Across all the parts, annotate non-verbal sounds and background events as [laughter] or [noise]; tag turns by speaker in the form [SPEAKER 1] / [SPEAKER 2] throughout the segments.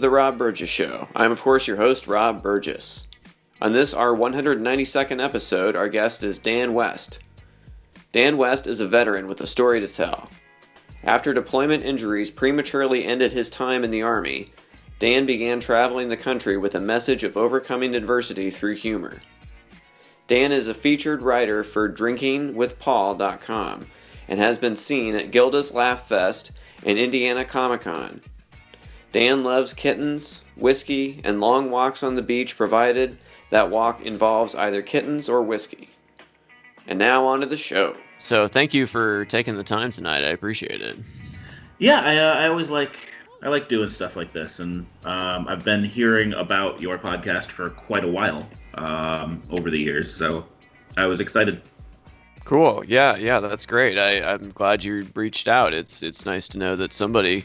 [SPEAKER 1] the Rob Burgess Show. I'm, of course, your host, Rob Burgess. On this, our 192nd episode, our guest is Dan West. Dan West is a veteran with a story to tell. After deployment injuries prematurely ended his time in the Army, Dan began traveling the country with a message of overcoming adversity through humor. Dan is a featured writer for DrinkingWithPaul.com and has been seen at Gilda's Laugh Fest and Indiana Comic Con. Dan loves kittens, whiskey, and long walks on the beach, provided that walk involves either kittens or whiskey. And now on to the show. So, thank you for taking the time tonight. I appreciate it.
[SPEAKER 2] Yeah, I, uh, I always like I like doing stuff like this, and um, I've been hearing about your podcast for quite a while um, over the years, so I was excited.
[SPEAKER 1] Cool. Yeah, yeah, that's great. I, I'm glad you reached out. It's it's nice to know that somebody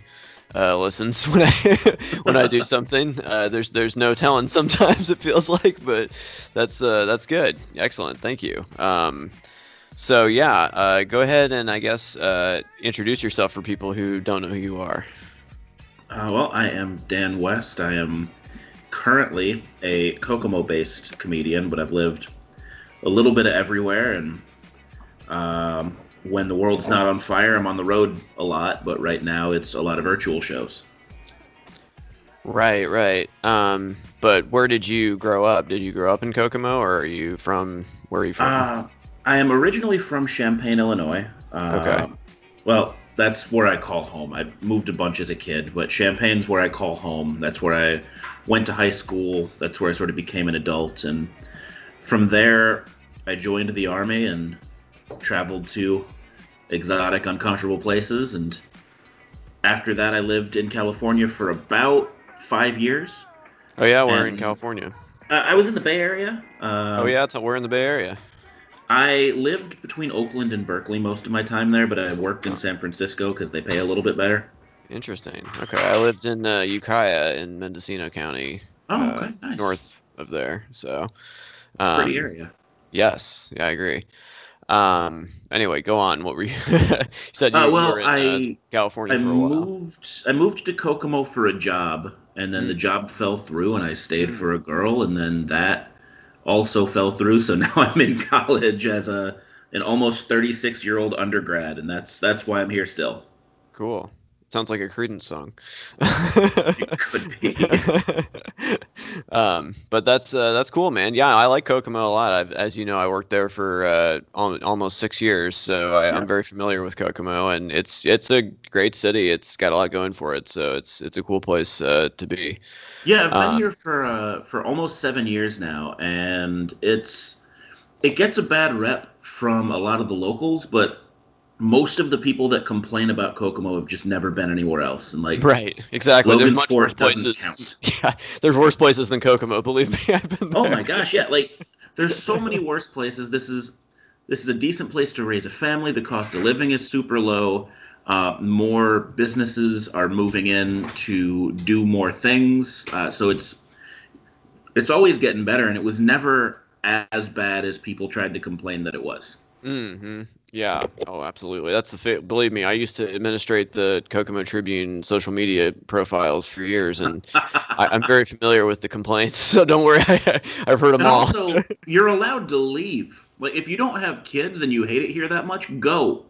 [SPEAKER 1] uh, listens [laughs] when I when I do something. Uh, there's there's no telling. Sometimes [laughs] it feels like, but that's uh, that's good. Excellent. Thank you. Um, so yeah, uh, go ahead and I guess uh, introduce yourself for people who don't know who you are.
[SPEAKER 2] Uh, well, I am Dan West. I am currently a Kokomo-based comedian, but I've lived a little bit of everywhere and um, when the world's not on fire, I'm on the road a lot, but right now it's a lot of virtual shows.
[SPEAKER 1] Right, right. Um, but where did you grow up? Did you grow up in Kokomo, or are you from? Where are you from?
[SPEAKER 2] Uh, I am originally from Champaign, Illinois. Uh, okay. Well, that's where I call home. I moved a bunch as a kid, but Champaign's where I call home. That's where I went to high school. That's where I sort of became an adult, and from there, I joined the army and traveled to exotic, uncomfortable places. And after that, I lived in California for about five years.
[SPEAKER 1] Oh yeah, we're in California.
[SPEAKER 2] Uh, I was in the Bay Area. Uh,
[SPEAKER 1] oh yeah, so we're in the Bay Area.
[SPEAKER 2] I lived between Oakland and Berkeley most of my time there, but I worked in San Francisco because they pay a little bit better.
[SPEAKER 1] Interesting. Okay, I lived in uh, Ukiah in Mendocino County.
[SPEAKER 2] Oh, okay, uh, nice.
[SPEAKER 1] North of there, so.
[SPEAKER 2] Um, pretty area.
[SPEAKER 1] Yes, yeah, I agree. Um. Anyway, go on. What were you? [laughs] you
[SPEAKER 2] said you uh, well, were in I, uh, California I for a while. moved. I moved to Kokomo for a job, and then mm. the job fell through, and I stayed mm. for a girl, and then that also fell through. So [laughs] now I'm in college as a an almost 36 year old undergrad, and that's that's why I'm here still.
[SPEAKER 1] Cool. Sounds like a Creedence song.
[SPEAKER 2] it could be. [laughs]
[SPEAKER 1] um, but that's uh, that's cool, man. Yeah, I like Kokomo a lot. I've, as you know, I worked there for uh, almost six years, so I, am very familiar with Kokomo, and it's it's a great city. It's got a lot going for it, so it's it's a cool place uh, to be.
[SPEAKER 2] Yeah, I've been um, here for uh, for almost seven years now, and it's it gets a bad rep from a lot of the locals, but most of the people that complain about Kokomo have just never been anywhere else. And like
[SPEAKER 1] right, exactly. There's much worse places. Count. [laughs] Yeah, there's worse places than Kokomo. Believe me, [laughs] I've been
[SPEAKER 2] there. Oh my gosh, yeah. Like there's so [laughs] many worse places. This is this is a decent place to raise a family. The cost of living is super low. Uh, more businesses are moving in to do more things. Uh, so it's it's always getting better, and it was never as bad as people tried to complain that it was.
[SPEAKER 1] Mm-hmm. Yeah. Oh, absolutely. That's the fa- believe me. I used to administrate the Kokomo Tribune social media profiles for years, and I, am very familiar with the complaints. [laughs] So don't worry. [laughs] I, have heard them
[SPEAKER 2] and
[SPEAKER 1] all.
[SPEAKER 2] Also, [laughs] you're allowed to leave. Like if you don't have kids and you hate it here that much, go.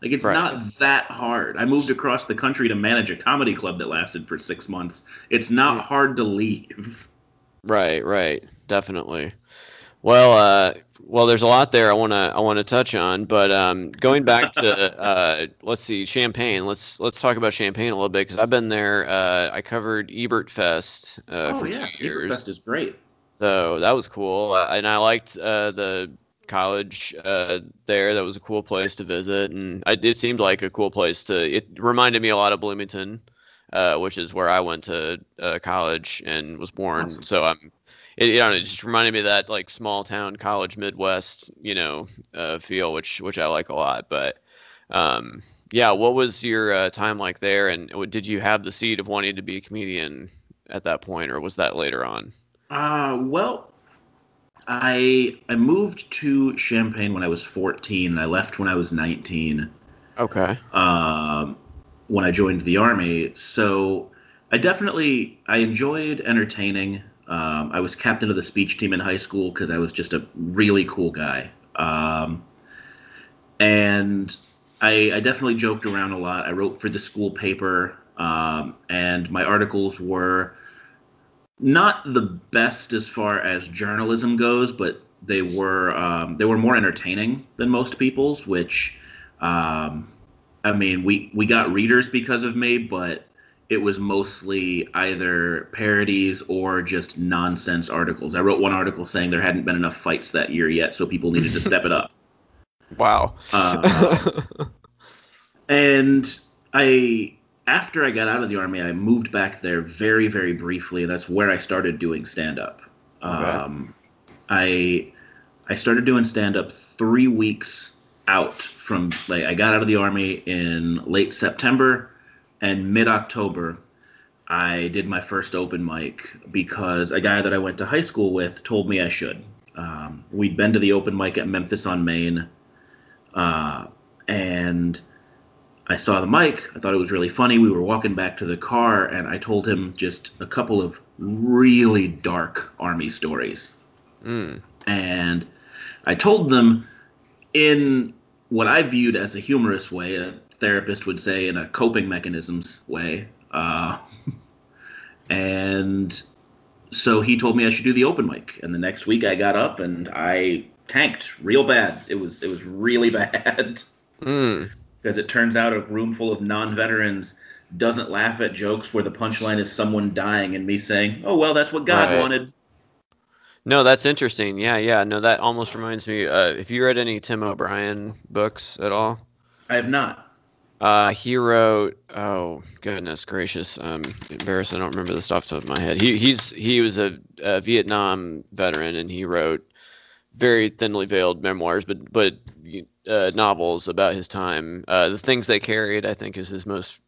[SPEAKER 2] Like it's right. not that hard. I moved across the country to manage a comedy club that lasted for six months. It's not hard to leave.
[SPEAKER 1] Right. Right. Definitely. Well, uh, well, there's a lot there I want to I want to touch on, but um, going back to [laughs] uh, let's see, Champaign. Let's let's talk about Champaign a little bit because I've been there. Uh, I covered Ebert Fest uh,
[SPEAKER 2] oh,
[SPEAKER 1] for
[SPEAKER 2] yeah.
[SPEAKER 1] two years.
[SPEAKER 2] Ebert Fest is great.
[SPEAKER 1] So that was cool, uh, and I liked uh, the college uh, there. That was a cool place to visit, and I, it seemed like a cool place to. It reminded me a lot of Bloomington, which is where I went to college and was born. Awesome. So I'm it, you know, it just reminded me of that like small town college Midwest, you know, uh, feel, which which I like a lot. But um, yeah, what was your uh, time like there, and did you have the seed of wanting to be a comedian at that point, or was that later on?
[SPEAKER 2] Uh, well, I I moved to Champaign when I was 14. and I left when I was 19.
[SPEAKER 1] Okay.
[SPEAKER 2] Um, when I joined the army, so I definitely I enjoyed entertaining. Um, I was captain of the speech team in high school because I was just a really cool guy. Um, and I, I, definitely joked around a lot. I wrote for the school paper, um, and my articles were not the best as far as journalism goes, but they were um, they were more entertaining than most people's. Which, um, I mean, we we got readers because of me, but it was mostly either parodies or just nonsense articles. I wrote one article saying there hadn't been enough fights that year yet, so people needed to step it up. [laughs]
[SPEAKER 1] Wow. Uh,
[SPEAKER 2] and I after I got out of the army, I moved back there very, very briefly. That's where I started doing stand up. Okay. Um, I I started doing stand up three weeks out from like I got out of the army in late September and mid October. I did my first open mic because a guy that I went to high school with told me I should. Um, we'd been to the open mic at Memphis on Main, uh, and I saw the mic. I thought it was really funny. We were walking back to the car, and I told him just a couple of really dark army stories. Mm. And I told them in what I viewed as a humorous way, a therapist would say in a coping mechanisms way. Uh, [laughs] and so he told me I should do the open mic. And the next week I got up and I tanked real bad. It was it was really [laughs] bad. Mm because it turns out a room full of non-veterans doesn't laugh at jokes where the punchline is someone dying and me saying, "Oh well, that's what God right. wanted."
[SPEAKER 1] No, that's interesting. Yeah, yeah. No, that almost reminds me. Uh, if you read any Tim O'Brien books at all?
[SPEAKER 2] I have not.
[SPEAKER 1] Uh, he wrote. Oh goodness gracious! Um, embarrassed. I don't remember the stuff top of my head. He he's he was a, a Vietnam veteran, and he wrote very thinly veiled memoirs, but but uh, novels about his time. Uh, the things they carried, I think, is his most.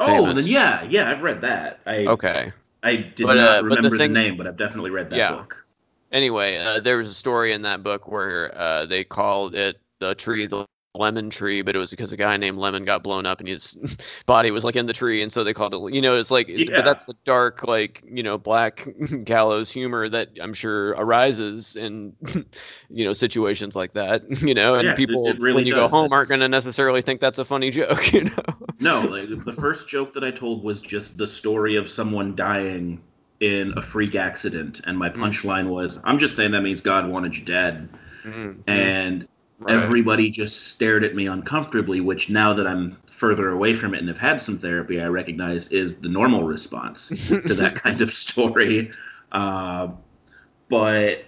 [SPEAKER 2] Oh, then yeah, yeah, I've read that. I
[SPEAKER 1] okay.
[SPEAKER 2] I did but, not uh, remember the, thing, the, name, but I've definitely read that yeah. book.
[SPEAKER 1] Anyway, uh, there was a story in that book where uh, they called it the tree the lemon tree, but it was because a guy named Lemon got blown up and his [laughs] body was like in the tree, and so they called it. You know, it's like, yeah. but that's the dark, like you know, black [laughs] gallows humor that I'm sure arises in [laughs] you know situations like that. You know, and yeah, people it, it really when you does. go home it's... aren't going to necessarily think that's a funny joke. You know.
[SPEAKER 2] no, like the first joke that I told was just the story of someone dying in a freak accident, and my mm. punchline mm. was, "I'm just saying that means God wanted you dead." Mm-hmm. And Right. Everybody just stared at me uncomfortably, which now that I'm further away from it and have had some therapy, I recognize is the normal response to that [laughs] kind of story. Uh, but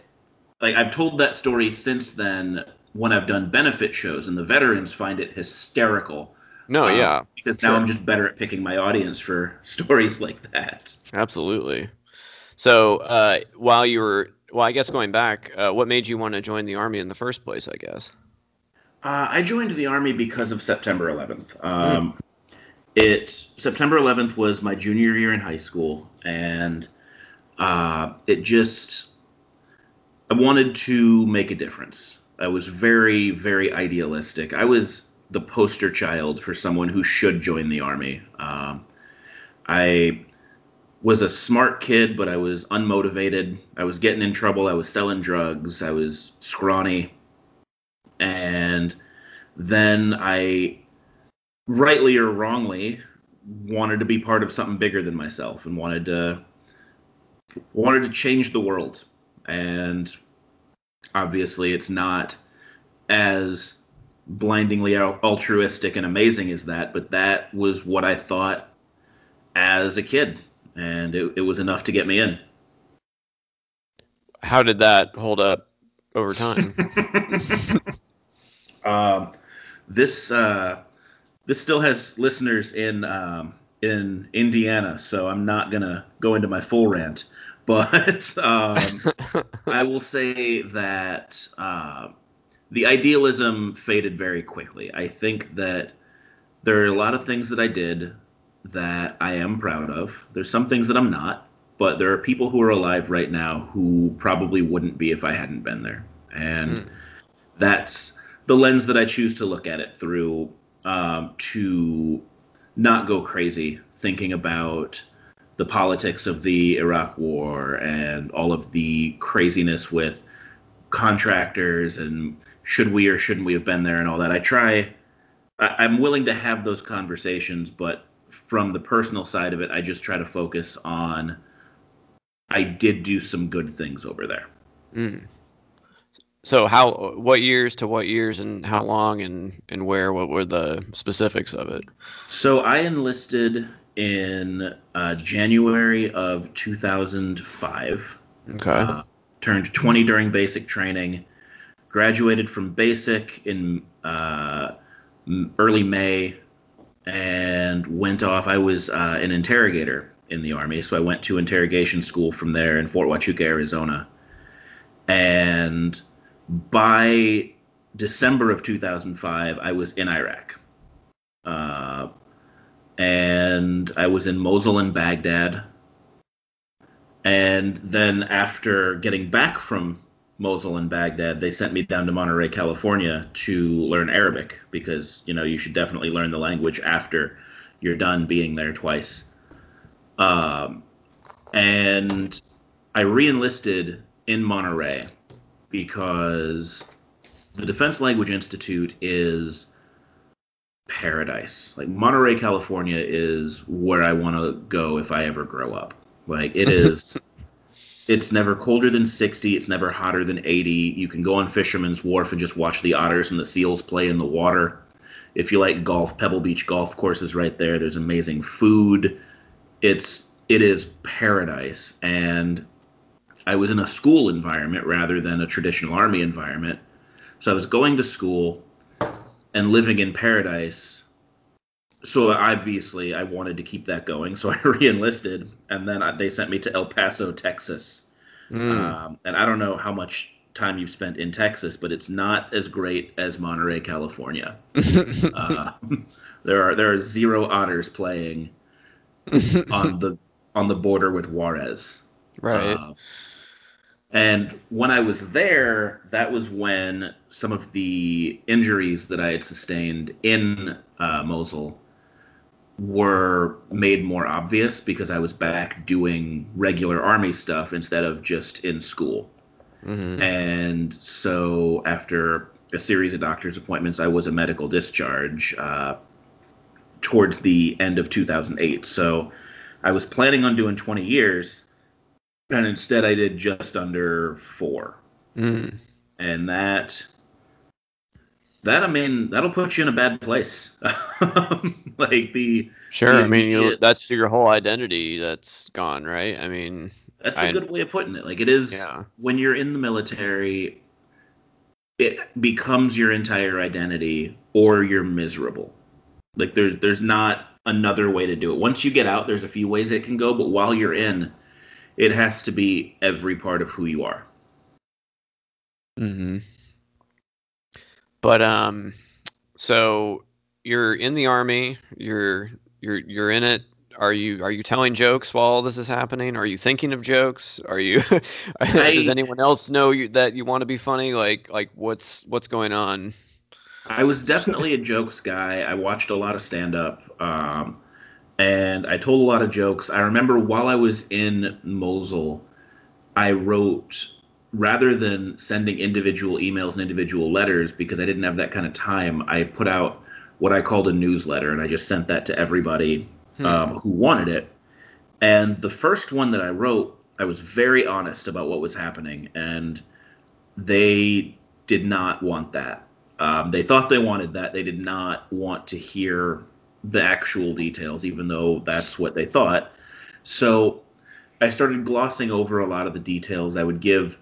[SPEAKER 2] like I've told that story since then when I've done benefit shows, and the veterans find it hysterical.
[SPEAKER 1] No, uh, yeah,
[SPEAKER 2] because sure. now I'm just better at picking my audience for [laughs] stories like that.
[SPEAKER 1] Absolutely. So uh, while you were well, I guess going back, uh, what made you want to join the army in the first place? I guess.
[SPEAKER 2] Uh, I joined the army because of September 11th. Um, mm. It September 11th was my junior year in high school, and uh, it just I wanted to make a difference. I was very, very idealistic. I was the poster child for someone who should join the army. Um, I was a smart kid, but I was unmotivated. I was getting in trouble. I was selling drugs. I was scrawny. And then I, rightly or wrongly, wanted to be part of something bigger than myself and wanted to wanted to change the world. And obviously, it's not as blindingly altruistic and amazing as that, but that was what I thought as a kid and it, it was enough to get me in.
[SPEAKER 1] How did that hold up over time? [laughs] [laughs]
[SPEAKER 2] um, this uh, this still has listeners in um, in Indiana, so I'm not gonna go into my full rant. [laughs] But um, I will say that uh, the idealism faded very quickly. I think that there are a lot of things that I did that I am proud of. There's some things that I'm not, but there are people who are alive right now who probably wouldn't be if I hadn't been there. And mm. that's the lens that I choose to look at it through um, to not go crazy thinking about the politics of the Iraq War and all of the craziness with contractors and should we or shouldn't we have been there and all that. I try. I, I'm willing to have those conversations, but from the personal side of it, I just try to focus on. I did do some good things over there.
[SPEAKER 1] Mm. So how what years to what years and how long and and where what were the specifics of it?
[SPEAKER 2] So I enlisted in uh, January of 2005.
[SPEAKER 1] Okay. Uh,
[SPEAKER 2] turned 20 during basic training. Graduated from basic in uh, early May and went off. I was uh, an interrogator in the army, so I went to interrogation school from there in Fort Huachuca, Arizona. And by December of 2005, I was in Iraq. Uh, and I was in Mosul and Baghdad. And then after getting back from Mosul and Baghdad, they sent me down to Monterey, California to learn Arabic because, you know, you should definitely learn the language after you're done being there twice. Um, and I reenlisted in Monterey because the Defense Language Institute is paradise. Like Monterey, California is where I want to go if I ever grow up. Like it [laughs] is it's never colder than 60, it's never hotter than 80. You can go on Fisherman's Wharf and just watch the otters and the seals play in the water. If you like golf, Pebble Beach golf course is right there. There's amazing food. It's it is paradise and I was in a school environment rather than a traditional army environment. So I was going to school and living in paradise. So obviously I wanted to keep that going. So [laughs] I reenlisted, and then they sent me to El Paso, Texas. Mm. Um, and I don't know how much time you've spent in Texas, but it's not as great as Monterey, California. [laughs] uh, [laughs] there are there are zero otters playing on the on the border with Juarez.
[SPEAKER 1] Right. Uh,
[SPEAKER 2] and when I was there, that was when some of the injuries that I had sustained in uh, Mosul were made more obvious because I was back doing regular army stuff instead of just in school. Mm-hmm. And so after a series of doctor's appointments, I was a medical discharge uh, towards the end of 2008. So I was planning on doing 20 years and instead I did just under four.
[SPEAKER 1] Mm.
[SPEAKER 2] And that that I mean that'll put you in a bad place. [laughs] like the
[SPEAKER 1] sure. The I mean you, that's your whole identity that's gone, right? I mean
[SPEAKER 2] that's a I, good way of putting it. Like it is
[SPEAKER 1] yeah.
[SPEAKER 2] when you're in the military, it becomes your entire identity, or you're miserable. Like there's there's not another way to do it. Once you get out, there's a few ways it can go, but while you're in, it has to be every part of who you are.
[SPEAKER 1] Hmm. But um, so you're in the army. You're you're you're in it. Are you are you telling jokes while all this is happening? Are you thinking of jokes? Are you? [laughs] I, does anyone else know you, that you want to be funny? Like like what's what's going on?
[SPEAKER 2] I was definitely a jokes guy. I watched a lot of stand up. Um, and I told a lot of jokes. I remember while I was in Mosul, I wrote rather than sending individual emails and individual letters because I didn't have that kind of time. I put out what I called a newsletter, and I just sent that to everybody hmm. um, who wanted it. And the first one that I wrote, I was very honest about what was happening, and they did not want that. Um, they thought they wanted that. They did not want to hear the actual details, even though that's what they thought. So I started glossing over a lot of the details. I would give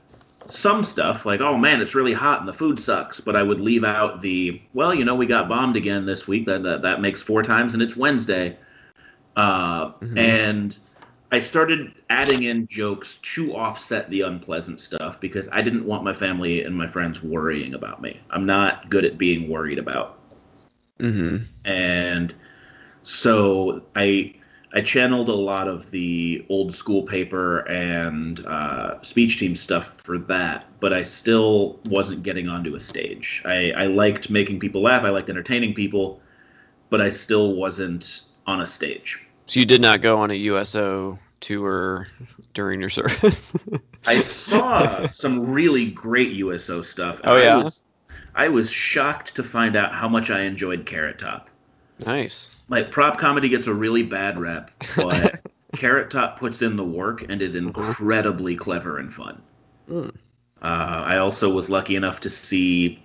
[SPEAKER 2] some stuff like, oh man, it's really hot and the food sucks, but I would leave out the, well, you know, we got bombed again this week. That that, that makes four times and it's Wednesday. Uh, mm-hmm. And I started adding in jokes to offset the unpleasant stuff because I didn't want my family and my friends worrying about me. I'm not good at being worried about.
[SPEAKER 1] Mm-hmm.
[SPEAKER 2] And so I I channeled a lot of the old school paper and uh, speech team stuff for that, but I still wasn't getting onto a stage. I, I liked making people laugh, I liked entertaining people, but I still wasn't on a stage.
[SPEAKER 1] So you did not go on a USO tour during your service?
[SPEAKER 2] I saw some really great USO stuff.
[SPEAKER 1] Oh yeah.
[SPEAKER 2] I was, I was shocked to find out how much I enjoyed Carrot Top.
[SPEAKER 1] Nice.
[SPEAKER 2] Like prop comedy gets a really bad rep, but [laughs] Carrot Top puts in the work and is mm-hmm. incredibly clever and fun. Mm. Uh, I also was lucky enough to see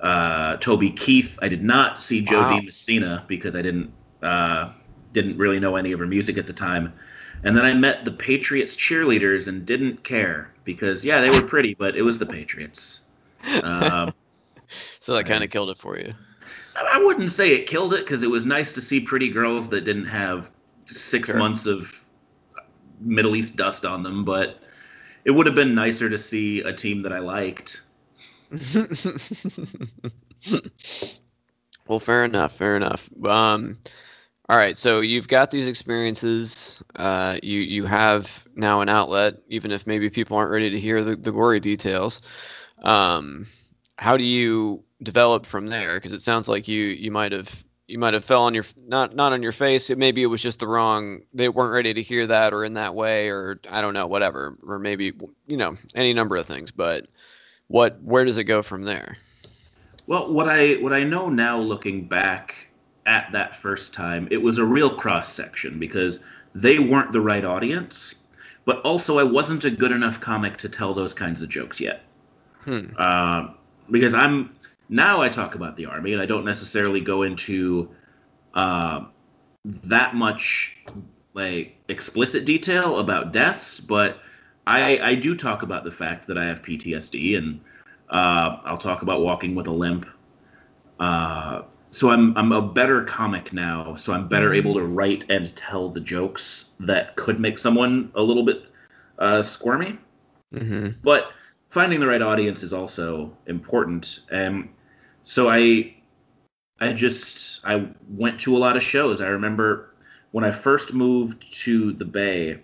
[SPEAKER 2] uh, Toby Keith. I did not see Joe wow. Messina because I didn't uh, didn't really know any of her music at the time. And then I met the Patriots cheerleaders and didn't care because yeah, they were pretty, but it was the Patriots. [laughs] Um,
[SPEAKER 1] so that kind of killed it for you.
[SPEAKER 2] I wouldn't say it killed it because it was nice to see pretty girls that didn't have six sure. months of Middle East dust on them, but it would have been nicer to see a team that I liked. [laughs]
[SPEAKER 1] well, fair enough. Fair enough. Um, all right, so you've got these experiences. Uh, you you have now an outlet, even if maybe people aren't ready to hear the, the gory details. Um, how do you develop from there? Because it sounds like you you might have you might have fell on your not not on your face. It, maybe it was just the wrong. They weren't ready to hear that, or in that way, or I don't know, whatever, or maybe you know any number of things. But what where does it go from there?
[SPEAKER 2] Well, what I what I know now, looking back at that first time, it was a real cross section because they weren't the right audience, but also I wasn't a good enough comic to tell those kinds of jokes yet. Hmm. Uh, because I'm now I talk about the army, and I don't necessarily go into uh, that much like explicit detail about deaths, but I, I do talk about the fact that I have PTSD, and uh, I'll talk about walking with a limp. Uh, so I'm I'm a better comic now, so I'm better mm-hmm. able to write and tell the jokes that could make someone a little bit uh, squirmy. Mm-hmm. But finding the right audience is also important. And so I I just I went to a lot of shows. I remember when I first moved to the Bay,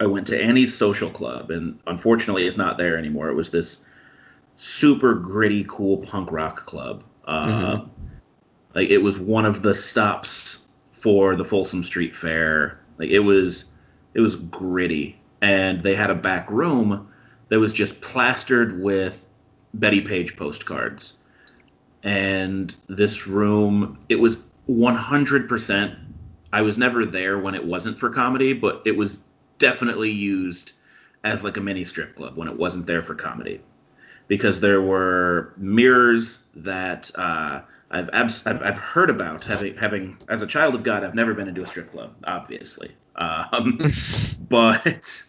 [SPEAKER 2] I went to Annie's Social Club, and unfortunately, it's not there anymore. It was this super gritty, cool punk rock club. Uh, mm-hmm. Like it was one of the stops for the Folsom Street Fair. Like it was, it was gritty, and they had a back room that was just plastered with Bettie Page postcards. And this room, it was 100%. I was never there when it wasn't for comedy, but it was definitely used as like a mini strip club when it wasn't there for comedy. Because there were mirrors that uh, I've, abs- I've, I've heard about having having as a child of God. I've never been into a strip club, obviously, um, [laughs] but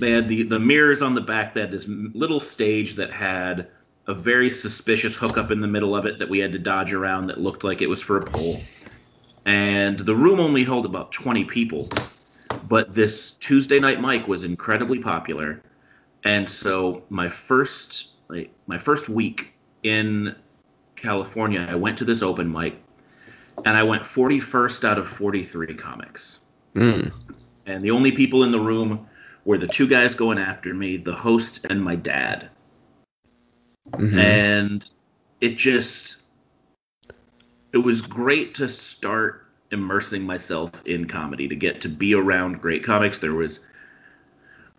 [SPEAKER 2] they had the the mirrors on the back. They had this little stage that had a very suspicious hookup in the middle of it that we had to dodge around that looked like it was for a pole. And the room only held about 20 people, but this Tuesday night mic was incredibly popular. And so my first like my first week in California, I went to this open mic and I went 41st out of 43 comics. Mm. And the only people in the room were the two guys going after me, the host and my dad. Mm-hmm. And it just it was great to start immersing myself in comedy to get to be around great comics. There was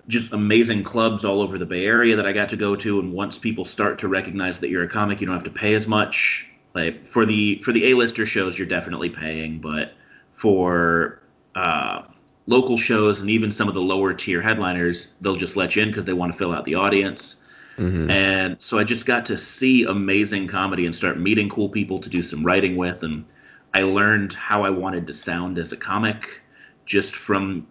[SPEAKER 2] just amazing clubs all over the Bay Area that I got to go to. And once people start to recognize that you're a comic, you don't have to pay as much. Like for the for the A-lister shows, you're definitely paying, but for uh, local shows and even some of the lower tier headliners, they'll just let you in because they want to fill out the audience. Mm-hmm. And so I just got to see amazing comedy and start meeting cool people to do some writing with. And I learned how I wanted to sound as a comic just from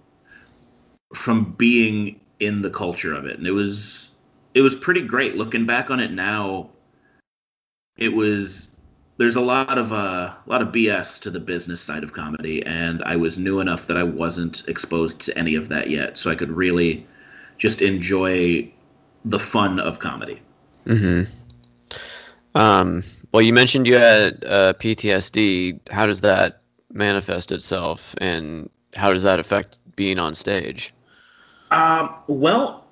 [SPEAKER 2] from being in the culture of it. And it was it was pretty great. Looking back on it now, it was there's a lot of uh, a lot of BS to the business side of comedy, and I was new enough that I wasn't exposed to any of that yet, so I could really just enjoy the fun of comedy.
[SPEAKER 1] Hmm. Um. Well, you mentioned you had uh, PTSD. How does that manifest itself, and how does that affect being on stage?
[SPEAKER 2] Um. Well,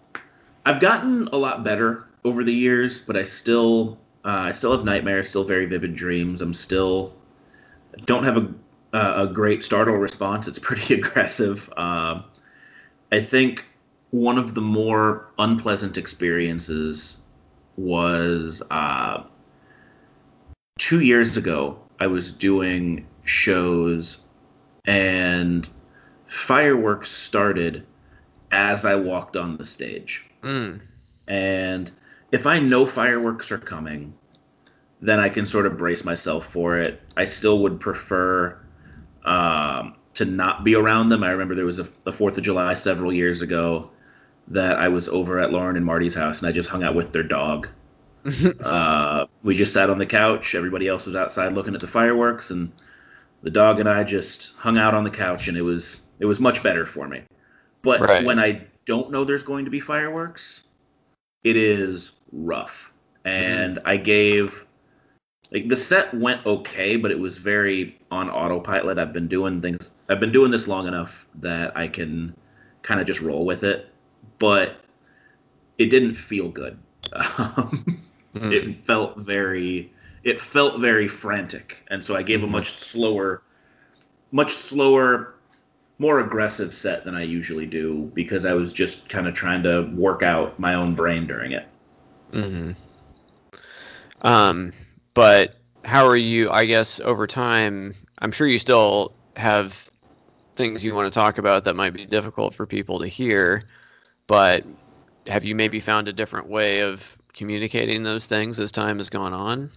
[SPEAKER 2] I've gotten a lot better over the years, but I still uh, I still have nightmares, still very vivid dreams. I'm still don't have a uh, a great startle response. It's pretty [laughs] aggressive. Uh, I think one of the more unpleasant experiences was uh, two years ago. I was doing shows and fireworks started as I walked on the stage.
[SPEAKER 1] Mm.
[SPEAKER 2] And if I know fireworks are coming, then I can sort of brace myself for it. I still would prefer um, to not be around them. I remember there was a, a Fourth of July several years ago that I was over at Lauren and Marty's house, and I just hung out with their dog. [laughs] uh, we just sat on the couch. Everybody else was outside looking at the fireworks, and the dog and I just hung out on the couch, and it was it was much better for me. But right. when I don't know there's going to be fireworks, it is rough. And mm-hmm. I gave like the set went okay, but it was very on autopilot. I've been doing things. I've been doing this long enough that I can kind of just roll with it. But it didn't feel good. Um, mm. It felt very. It felt very frantic, and so I gave mm-hmm. a much slower, much slower, more aggressive set than I usually do because I was just kind of trying to work out my own brain during it.
[SPEAKER 1] Hmm. Um but how are you? I guess over time, I'm sure you still have things you want to talk about that might be difficult for people to hear, but have you maybe found a different way of communicating those things as time has gone on?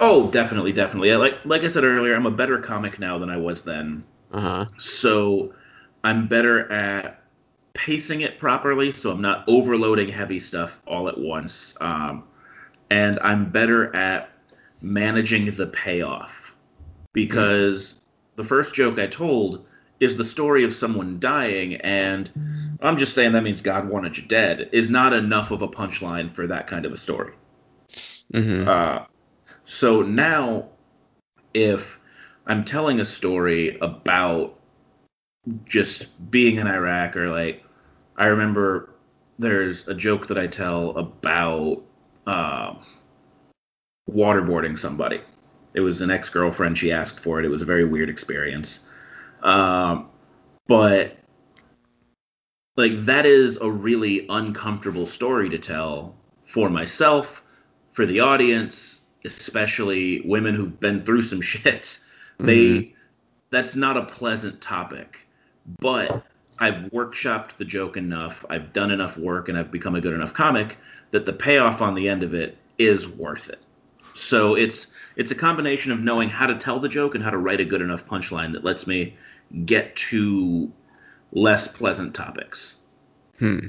[SPEAKER 2] Oh, definitely, definitely. Like like I said earlier, I'm a better comic now than I was then.
[SPEAKER 1] Uh-huh.
[SPEAKER 2] So I'm better at pacing it properly, so I'm not overloading heavy stuff all at once. Um, and I'm better at managing the payoff because the first joke I told is the story of someone dying, and I'm just saying that means God wanted you dead is not enough of a punchline for that kind of a story.
[SPEAKER 1] Mm-hmm.
[SPEAKER 2] Uh, so now, if I'm telling a story about just being in Iraq, or like, I remember there's a joke that I tell about. Uh, waterboarding somebody. It was an ex girlfriend. She asked for it. It was a very weird experience. Um, but like that is a really uncomfortable story to tell for myself, for the audience, especially women who've been through some [laughs] shit. They mm-hmm. that's not a pleasant topic. But I've workshopped the joke enough, I've done enough work, and I've become a good enough comic that the payoff on the end of it is worth it. So it's it's a combination of knowing how to tell the joke and how to write a good enough punchline that lets me get to less pleasant topics.
[SPEAKER 1] Hmm.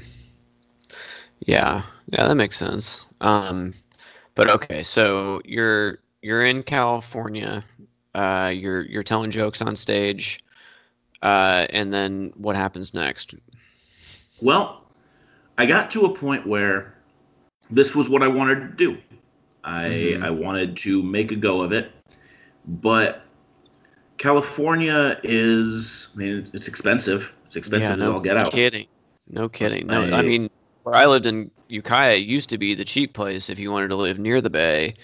[SPEAKER 1] Yeah, yeah, that makes sense. Um, but okay, so you're you're in California. Uh, you're you're telling jokes on stage, uh, and then what happens next?
[SPEAKER 2] Well, I got to a point where this was what I wanted to do. I mm-hmm. I wanted to make a go of it, but California is I mean it's expensive. It's expensive yeah, no, all get out.
[SPEAKER 1] Kidding. No kidding. No, I, I mean where I lived in Ukiah used to be the cheap place if you wanted to live near the bay,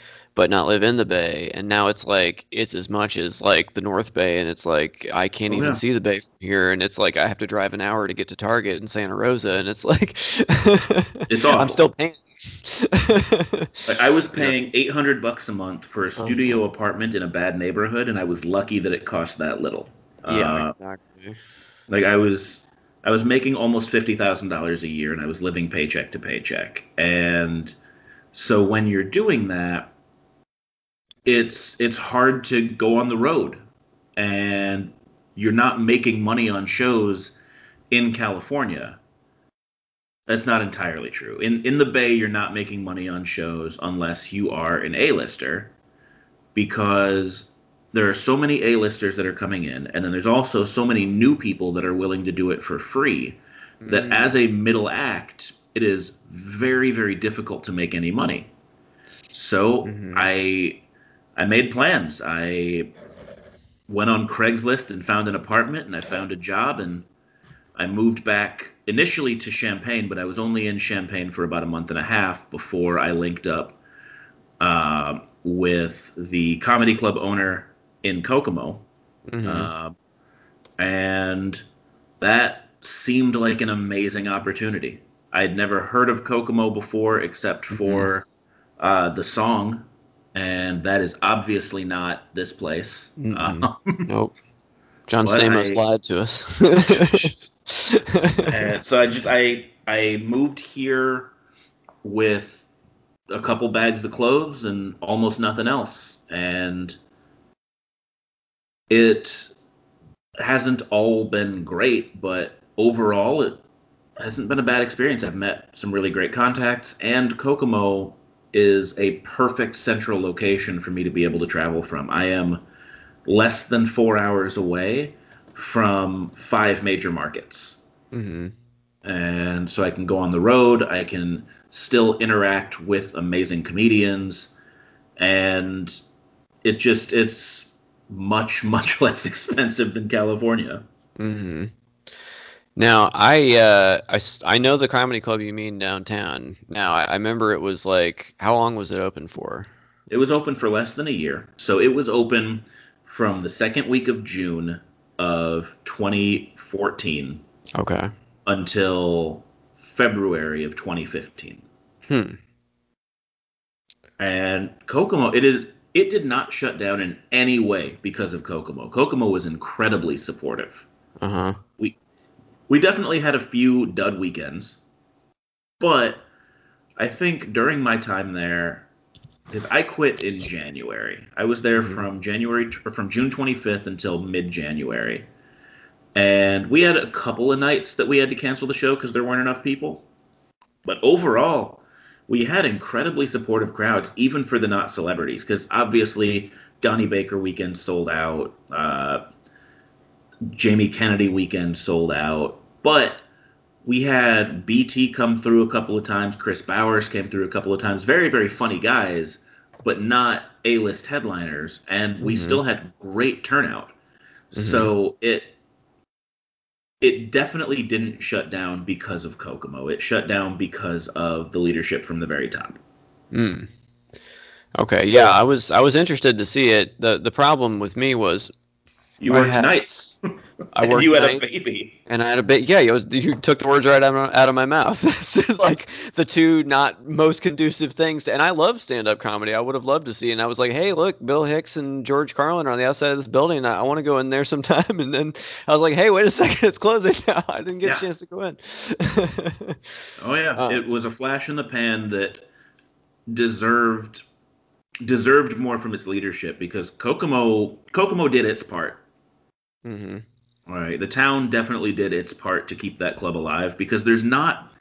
[SPEAKER 1] but not live in the bay. And now it's like it's as much as like the North Bay, and it's like I can't oh, even yeah. see the bay from here, and it's like I have to drive an hour to get to Target in Santa Rosa, and it's like [laughs]
[SPEAKER 2] it's awful.
[SPEAKER 1] I'm still paying [laughs]
[SPEAKER 2] like I was paying eight hundred bucks a month for a studio apartment in a bad neighborhood, and I was lucky that it cost that little.
[SPEAKER 1] Yeah, uh, exactly.
[SPEAKER 2] Like I was, I was making almost fifty thousand dollars a year, and I was living paycheck to paycheck. And so when you're doing that, it's it's hard to go on the road, and you're not making money on shows in California that's not entirely true. In in the Bay, you're not making money on shows unless you are an A-lister, because there are so many A-listers that are coming in, and then there's also so many new people that are willing to do it for free. Mm. That as a middle act, it is very very difficult to make any money. So mm-hmm. I I made plans. I went on Craigslist and found an apartment, and I found a job, and I moved back initially to Champaign, but I was only in Champaign for about a month and a half before I linked up uh, with the comedy club owner in Kokomo, Mm-hmm. Uh, and that seemed like an amazing opportunity. I had never heard of Kokomo before except mm-hmm. for mm-hmm. uh, the song, and that is obviously not this place.
[SPEAKER 1] Um, [laughs] nope. John Stamos I, lied to us. [laughs]
[SPEAKER 2] and so I just I I moved here with a couple bags of clothes and almost nothing else, and it hasn't all been great, but overall it hasn't been a bad experience. I've met some really great contacts, and Kokomo is a perfect central location for me to be able to travel from. I am less than four hours away from five major markets. Mm-hmm. And so I can go on the road, I can still interact with amazing comedians, and it just, it's much, [laughs] much less expensive than California.
[SPEAKER 1] Mm-hmm. Now, I, uh, I, I know the comedy club you mean downtown. Now, I, I remember it was like, how long was it open for?
[SPEAKER 2] It was open for less than a year. So it was open from the second week of June of 2014.
[SPEAKER 1] Okay.
[SPEAKER 2] Until February of 2015. Hmm. And Kokomo, it is it did not shut down in any way because of Kokomo. Kokomo was incredibly supportive. Uh-huh. We we definitely had a few dud weekends, but I think during my time there, because I quit in January, I was there mm-hmm. from January or from June 25th until mid January, and we had a couple of nights that we had to cancel the show because there weren't enough people. But overall, we had incredibly supportive crowds, even for the not celebrities, because obviously Donnie Baker weekend sold out. Uh, Jamie Kennedy weekend sold out. But we had BT come through a couple of times. Chris Bowers came through a couple of times. Very, very funny guys, but not A-list headliners. And we mm-hmm. still had great turnout. Mm-hmm. So it it definitely didn't shut down because of Kokomo. It shut down because of the leadership from the very top.
[SPEAKER 1] Mm. Okay, yeah, I was I was interested to see it. the The problem with me was
[SPEAKER 2] you worked had, nights. [laughs] I [laughs] worked. you had nights, a baby.
[SPEAKER 1] And I had a baby. Yeah, you, was, you took the words right out of, out of my mouth. [laughs] this is like the two not most conducive things. To, and I love stand up comedy. I would have loved to see. And I was like, hey, look, Bill Hicks and George Carlin are on the outside of this building. I, I want to go in there sometime. And then I was like, hey, wait a second, it's closing now. I didn't get yeah. a chance to go in.
[SPEAKER 2] oh yeah, uh, it was a flash in the pan that deserved deserved more from its leadership because Kokomo Kokomo did its part Mm-hmm. All right, the town definitely did its part to keep that club alive because there's not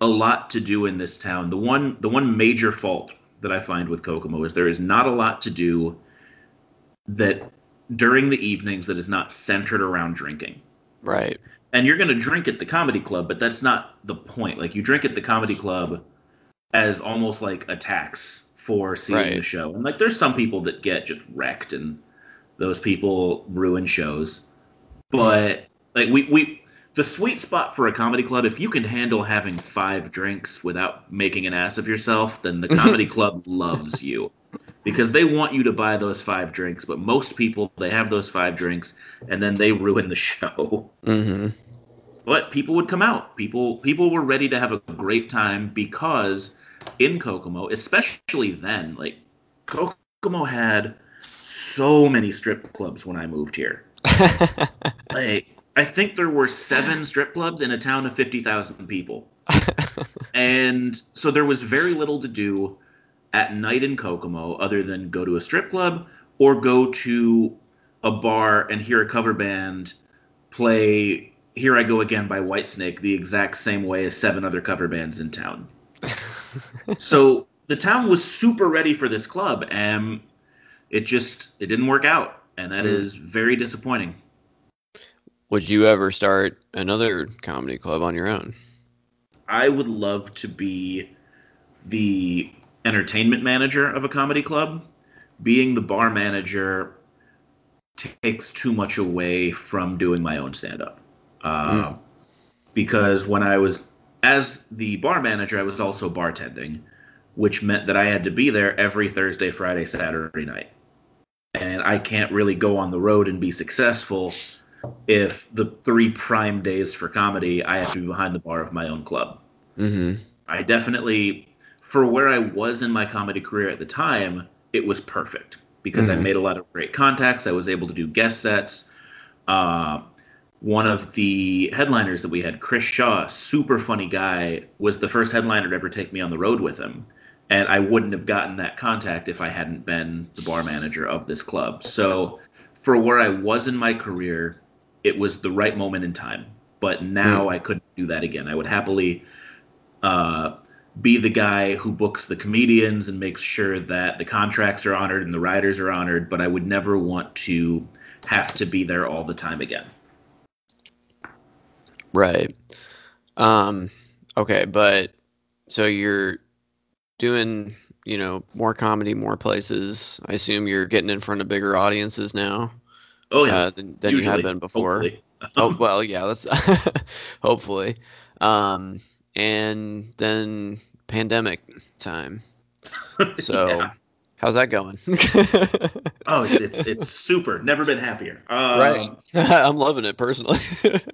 [SPEAKER 2] a lot to do in this town. The one the one major fault that I find with Kokomo is there is not a lot to do that during the evenings that is not centered around drinking.
[SPEAKER 1] Right.
[SPEAKER 2] And you're going to drink at the comedy club, but that's not the point. Like you drink at the comedy club as almost like a tax for seeing right. the show. And like there's some people that get just wrecked and those people ruin shows. But like we we the sweet spot for a comedy club, if you can handle having five drinks without making an ass of yourself, then the comedy [laughs] club loves you. Because they want you to buy those five drinks, but most people they have those five drinks and then they ruin the [laughs] show. Mm-hmm. But people would come out. People people were ready to have a great time because in Kokomo, especially then, like Kokomo had so many strip clubs when I moved here. [laughs] like, I think there were seven strip clubs in a town of 50,000 people. [laughs] and so there was very little to do at night in Kokomo other than go to a strip club or go to a bar and hear a cover band play Here I Go Again by Whitesnake the exact same way as seven other cover bands in town. [laughs] so the town was super ready for this club and it just it didn't work out, and that mm. is very disappointing.
[SPEAKER 1] Would you ever start another comedy club on your own?
[SPEAKER 2] I would love to be the entertainment manager of a comedy club. Being the bar manager takes too much away from doing my own stand up. Uh, mm. Because when I was, as the bar manager, I was also bartending, which meant that I had to be there every Thursday, Friday, Saturday night and I can't really go on the road and be successful if the three prime days for comedy I have to be behind the bar of my own club.
[SPEAKER 1] Mm-hmm.
[SPEAKER 2] I definitely, for where I was in my comedy career at the time, it was perfect because mm-hmm. I made a lot of great contacts. I was able to do guest sets. Uh, one of the headliners that we had, Chris Shaw, super funny guy, was the first headliner to ever take me on the road with him. And I wouldn't have gotten that contact if I hadn't been the bar manager of this club. So, for where I was in my career, it was the right moment in time. But now mm. I couldn't do that again. I would happily uh, be the guy who books the comedians and makes sure that the contracts are honored and the riders are honored, but I would never want to have to be there all the time again.
[SPEAKER 1] Right. Um, okay, but so you're doing, you know, more comedy, more places. I assume you're getting in front of bigger audiences now.
[SPEAKER 2] Oh yeah,
[SPEAKER 1] uh, than, than you have been before. [laughs] oh well, yeah. Let's [laughs] hopefully. Um, and then pandemic time. [laughs] So, yeah. how's that going?
[SPEAKER 2] oh, it's, it's, it's super. Never been happier. Um,
[SPEAKER 1] right. I'm loving it personally.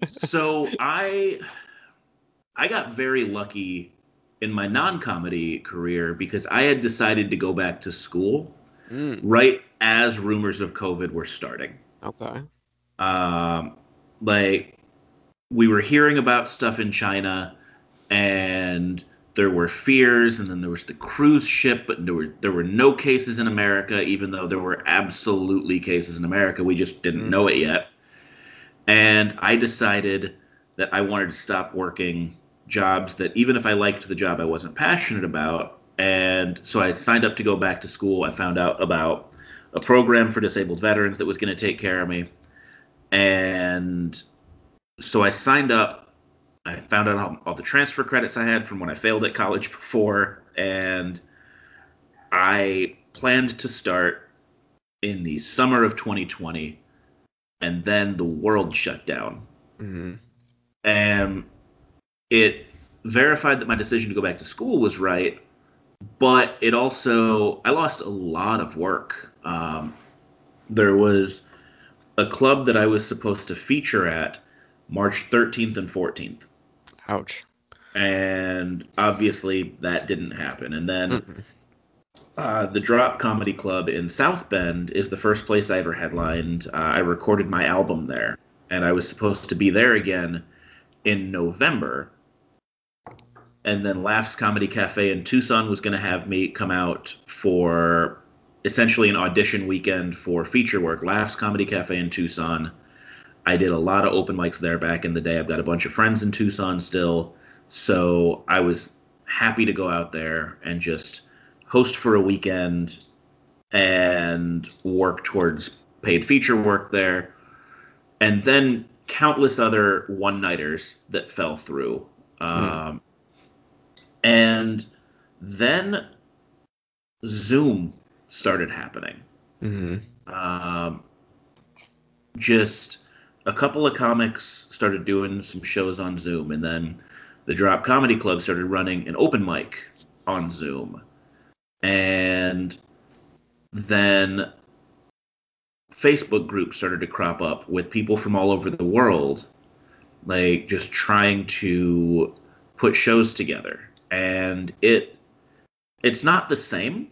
[SPEAKER 2] so I I got very lucky in my non-comedy career because I had decided to go back to school mm. right as rumors of COVID were starting.
[SPEAKER 1] Okay.
[SPEAKER 2] Um, like we were hearing about stuff in China and there were fears and then there was the cruise ship but there were there were no cases in America even though there were absolutely cases in America we just didn't mm. know it yet and I decided that I wanted to stop working jobs that even if I liked the job I wasn't passionate about and so I signed up to go back to school I found out about a program for disabled veterans that was going to take care of me and so I signed up I found out all, all the transfer credits I had from when I failed at college before, and I planned to start in the summer of 2020, and then the world shut down.
[SPEAKER 1] Mm-hmm.
[SPEAKER 2] And it verified that my decision to go back to school was right, but it also, I lost a lot of work. Um, there was a club that I was supposed to feature at March 13th and 14th.
[SPEAKER 1] Ouch.
[SPEAKER 2] And obviously that didn't happen. And then uh, the Drop Comedy Club in South Bend is the first place I ever headlined. Uh, I recorded my album there, and I was supposed to be there again in November. And then Laughs Comedy Cafe in Tucson was going to have me come out for essentially an audition weekend for feature work. Laughs Comedy Cafe in Tucson I did a lot of open mics there back in the day. I've got a bunch of friends in Tucson still. So I was happy to go out there and just host for a weekend and work towards paid feature work there. And then countless other one nighters that fell through. Um, And then Zoom started happening.
[SPEAKER 1] Mm-hmm.
[SPEAKER 2] Um, just a couple of comics started doing some shows on Zoom, and then the Drop Comedy Club started running an open mic on Zoom. And then Facebook groups started to crop up with people from all over the world, like just trying to put shows together. And it it's not the same,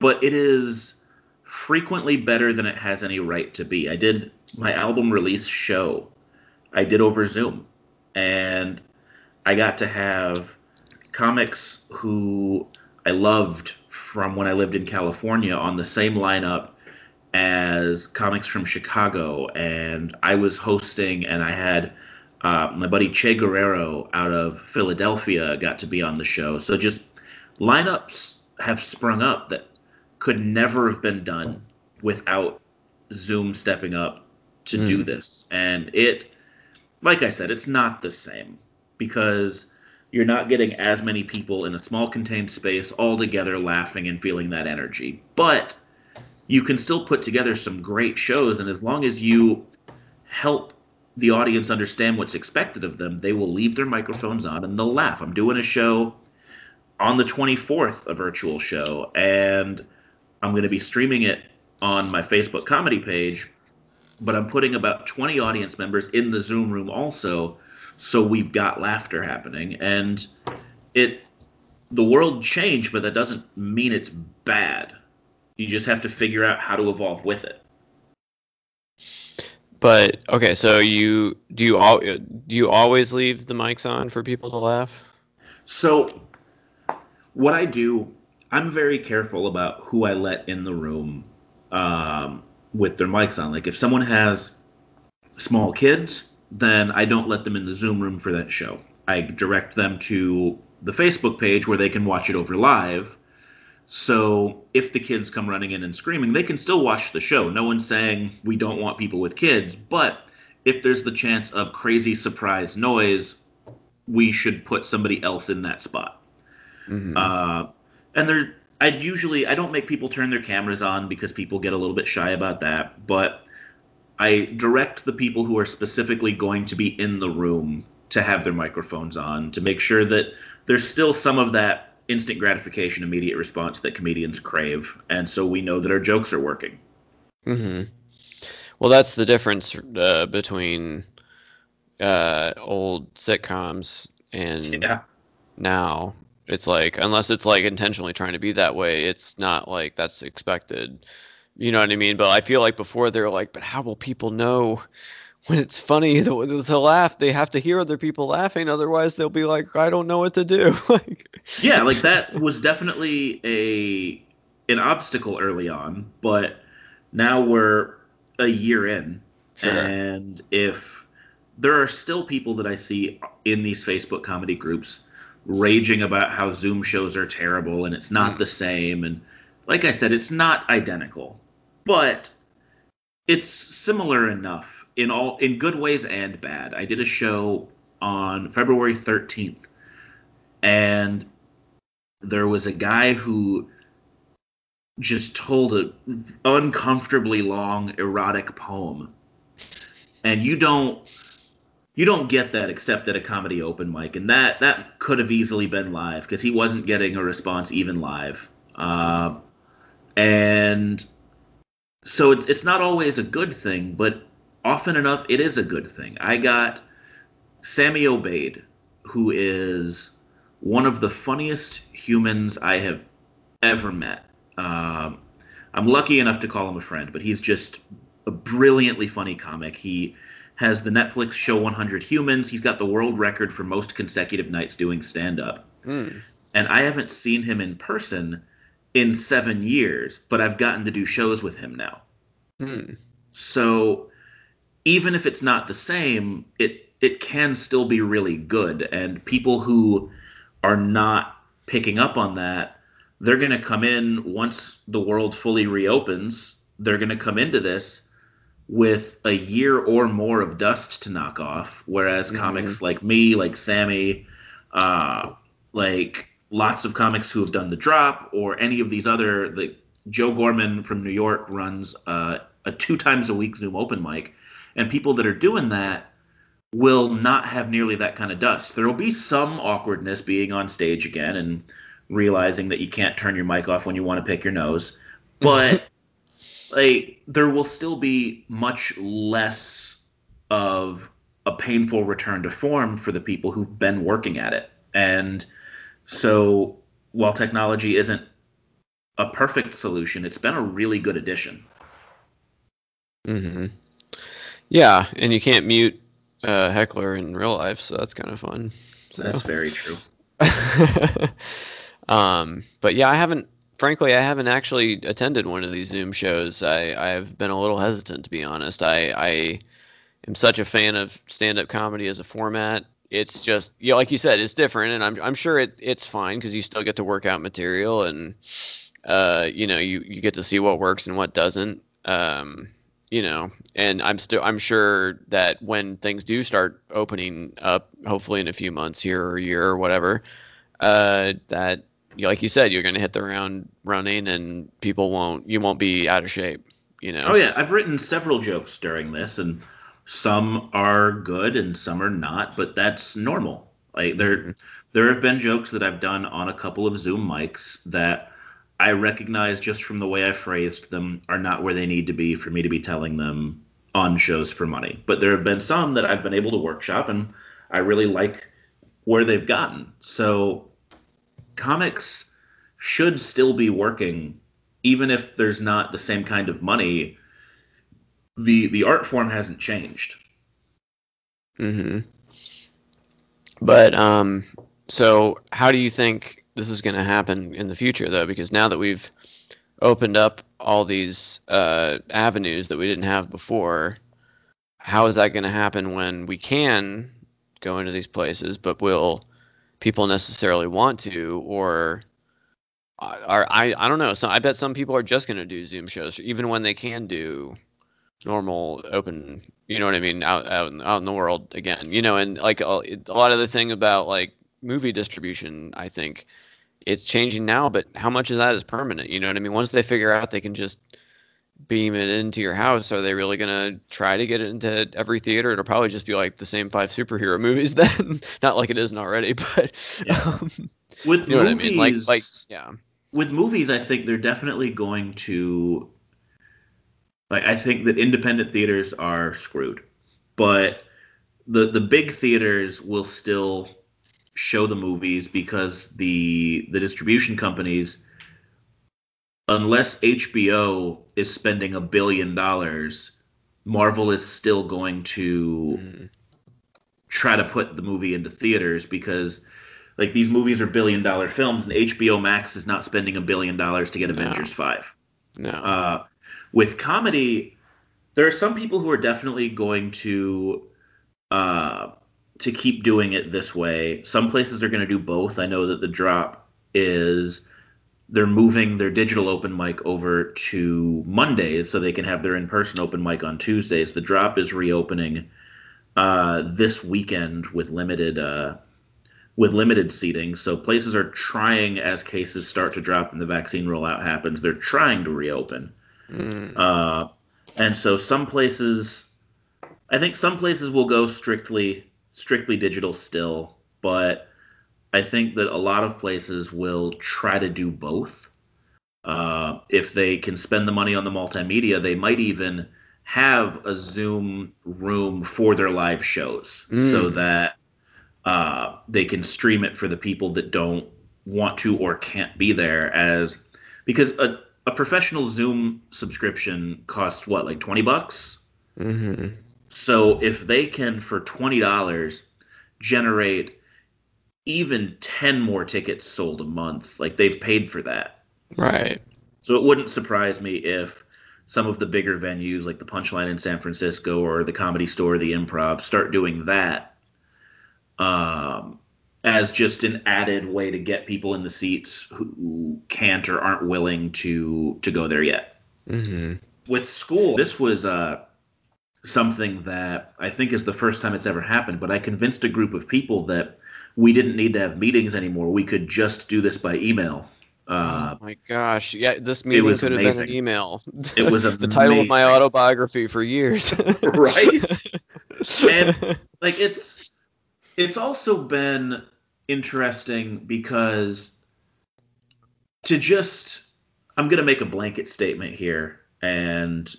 [SPEAKER 2] but it is frequently better than it has any right to be. I did my album release show. I did over Zoom, and I got to have comics who I loved from when I lived in California on the same lineup as comics from Chicago, and I was hosting, and I had uh, my buddy Che Guerrero out of Philadelphia got to be on the show. So just lineups have sprung up that could never have been done without Zoom stepping up to mm. do hmm. this. And it, like I said, it's not the same because you're not getting as many people in a small contained space all together laughing and feeling that energy. But you can still put together some great shows, and as long as you help the audience understand what's expected of them, they will leave their microphones on and they'll laugh. I'm doing a show on the 24th, a virtual show, and I'm going to be streaming it on my Facebook comedy page, but I'm putting about 20 audience members in the Zoom room also, so we've got laughter happening. And it, the world changed, but that doesn't mean it's bad. You just have to figure out how to evolve with it.
[SPEAKER 1] But okay, so you do you all do you always leave the mics on for people to laugh?
[SPEAKER 2] So what I do, I'm very careful about who I let in the room um, with their mics on. Like if someone has small kids, then I don't let them in the Zoom room for that show. I direct them to the Facebook page where they can watch it over live. So if the kids come running in and screaming, they can still watch the show. No one's saying we don't want people with kids, but if there's the chance of crazy surprise noise, we should put somebody else in that spot. Mm-hmm. Uh, and there, I usually I don't make people turn their cameras on because people get a little bit shy about that, but I direct the people who are specifically going to be in the room to have their microphones on to make sure that there's still some of that instant gratification, immediate response that comedians crave, and so we know that our jokes are working.
[SPEAKER 1] hmm Well, that's the difference uh, between uh, old sitcoms and yeah. now. It's like unless it's like intentionally trying to be that way, it's not like that's expected. You know what I mean? But I feel like before they're like, but how will people know when it's funny [laughs] to, to laugh? They have to hear other people laughing, otherwise they'll be like, I don't know what to do. [laughs] like,
[SPEAKER 2] yeah, like that was definitely a an obstacle early on, but now we're a year in, sure. and if there are still people that I see in these Facebook comedy groups raging about how Zoom shows are terrible and it's not mm. the same, and like I said, it's not identical but it's similar enough in all in good ways and bad. I did a show on February 13th and there was a guy who just told an uncomfortably long erotic poem. And you don't you don't get that except at a comedy open mic and that that could have easily been live because he wasn't getting a response even live uh, and so it, it's not always a good thing, but often enough it is a good thing. I got Sammy Obeid, who is one of the funniest humans I have ever met. Um, I'm lucky enough to call him a friend, but he's just a brilliantly funny comic. He has the Netflix show 100 Humans. He's got the world record for most consecutive nights doing stand up. Mm. And I haven't seen him in person in seven years, but I've gotten to do shows with him now. Hmm. So even if it's not the same, it it can still be really good. And people who are not picking up on that, they're going to come in once the world fully reopens. They're going to come into this with a year or more of dust to knock off. Whereas mm-hmm. comics like me, like Sammy, uh, like lots of comics who have done the drop or any of these other the joe gorman from new york runs uh, a two times a week zoom open mic and people that are doing that will not have nearly that kind of dust. There will be some awkwardness being on stage again and realizing that you can't turn your mic off when you want to pick your nose. [laughs] But like there will still be much less of a painful return to form for the people who've been working at it. And so while technology isn't a perfect solution, it's been a really good addition.
[SPEAKER 1] hmm Yeah, and you can't mute uh, heckler in real life, so that's kind of fun. So.
[SPEAKER 2] That's very true. [laughs]
[SPEAKER 1] um, but yeah, I haven't. Frankly, I haven't actually attended one of these Zoom shows. I I've been a little hesitant to be honest. I I am such a fan of stand-up comedy as a format it's just yeah, like you said, it's different, and I'm I'm sure it it's fine because you still get to work out material and uh you know you you get to see what works and what doesn't um you know and i'm still i'm sure that when things do start opening up hopefully in a few months here or a year or whatever uh that like you said you're going to hit the ground running and people won't you won't be out of shape you know
[SPEAKER 2] oh yeah i've written several jokes during this and some are good and some are not, but that's normal. Like there, mm-hmm. there have been jokes that I've done on a couple of Zoom mics that I recognize just from the way I phrased them are not where they need to be for me to be telling them on shows for money. But there have been some that I've been able to workshop and I really like where they've gotten. So comics should still be working even if there's not the same kind of money. The the art form hasn't changed.
[SPEAKER 1] Mhm. But um so how do you think this is going to happen in the future though because now that we've opened up all these uh, avenues that we didn't have before how is that going to happen when we can go into these places but will people necessarily want to or are I I don't know. So I bet some people are just going to do zoom shows even when they can do normal open you know what I mean out out in, out in the world again you know and like a, a lot of the thing about like movie distribution I think it's changing now, but how much of that is permanent? You know what I mean? Once they figure out they can just beam it into your house, are they really going to try to get it into every theater? It'll probably just be like the same five superhero [laughs] movies then. Not like it isn't already, but yeah. um,
[SPEAKER 2] with you know movies, I mean? Like, like, yeah. With movies, I think they're definitely going to. Like, I think that independent theaters are screwed, but the the big theaters will still show the movies because the the distribution companies unless HBO is spending a billion dollars, Marvel is still going to mm. try to put the movie into theaters because like these movies are billion dollar films and HBO Max is not spending a billion dollars to get no. Avengers 5.
[SPEAKER 1] No.
[SPEAKER 2] Uh, with comedy, there are some people who are definitely going to uh, to keep doing it this way. Some places are going to do both. I know that the drop is they're moving their digital open mic over to Mondays so they can have their in-person open mic on Tuesdays. The drop is reopening uh, this weekend with limited uh, with limited seating. So places are trying as cases start to drop and the vaccine rollout happens. They're trying to reopen. Mm. Uh, and so some places, I think some places will go strictly strictly digital still, but I think that a lot of places will try to do both. Uh, if they can spend the money on the multimedia, they might even have a Zoom room for their live shows mm. so that uh, they can stream it for the people that don't want to or can't be there. As because a, a professional Zoom subscription costs what, like 20 bucks?
[SPEAKER 1] Mm-hmm.
[SPEAKER 2] So if they can for twenty dollars generate even ten more tickets sold a month, like they've paid for that.
[SPEAKER 1] Right.
[SPEAKER 2] So it wouldn't surprise me if some of the bigger venues like the Punchline in San Francisco or the Comedy Store, the Improv, start doing that um, as just an added way to get people in the seats who can't or aren't willing to to go there yet.
[SPEAKER 1] Mm-hmm.
[SPEAKER 2] With school, this was uh, something that I think is the first time it's ever happened, but I convinced a group of people that we didn't need to have meetings anymore. We could just do this by email. Uh,
[SPEAKER 1] oh my gosh! Yeah, this meeting could have been an email.
[SPEAKER 2] It was [laughs]
[SPEAKER 1] the title of my autobiography for years. [laughs]
[SPEAKER 2] right. And [laughs] like it's it's also been interesting because to just I'm gonna make a blanket statement here, and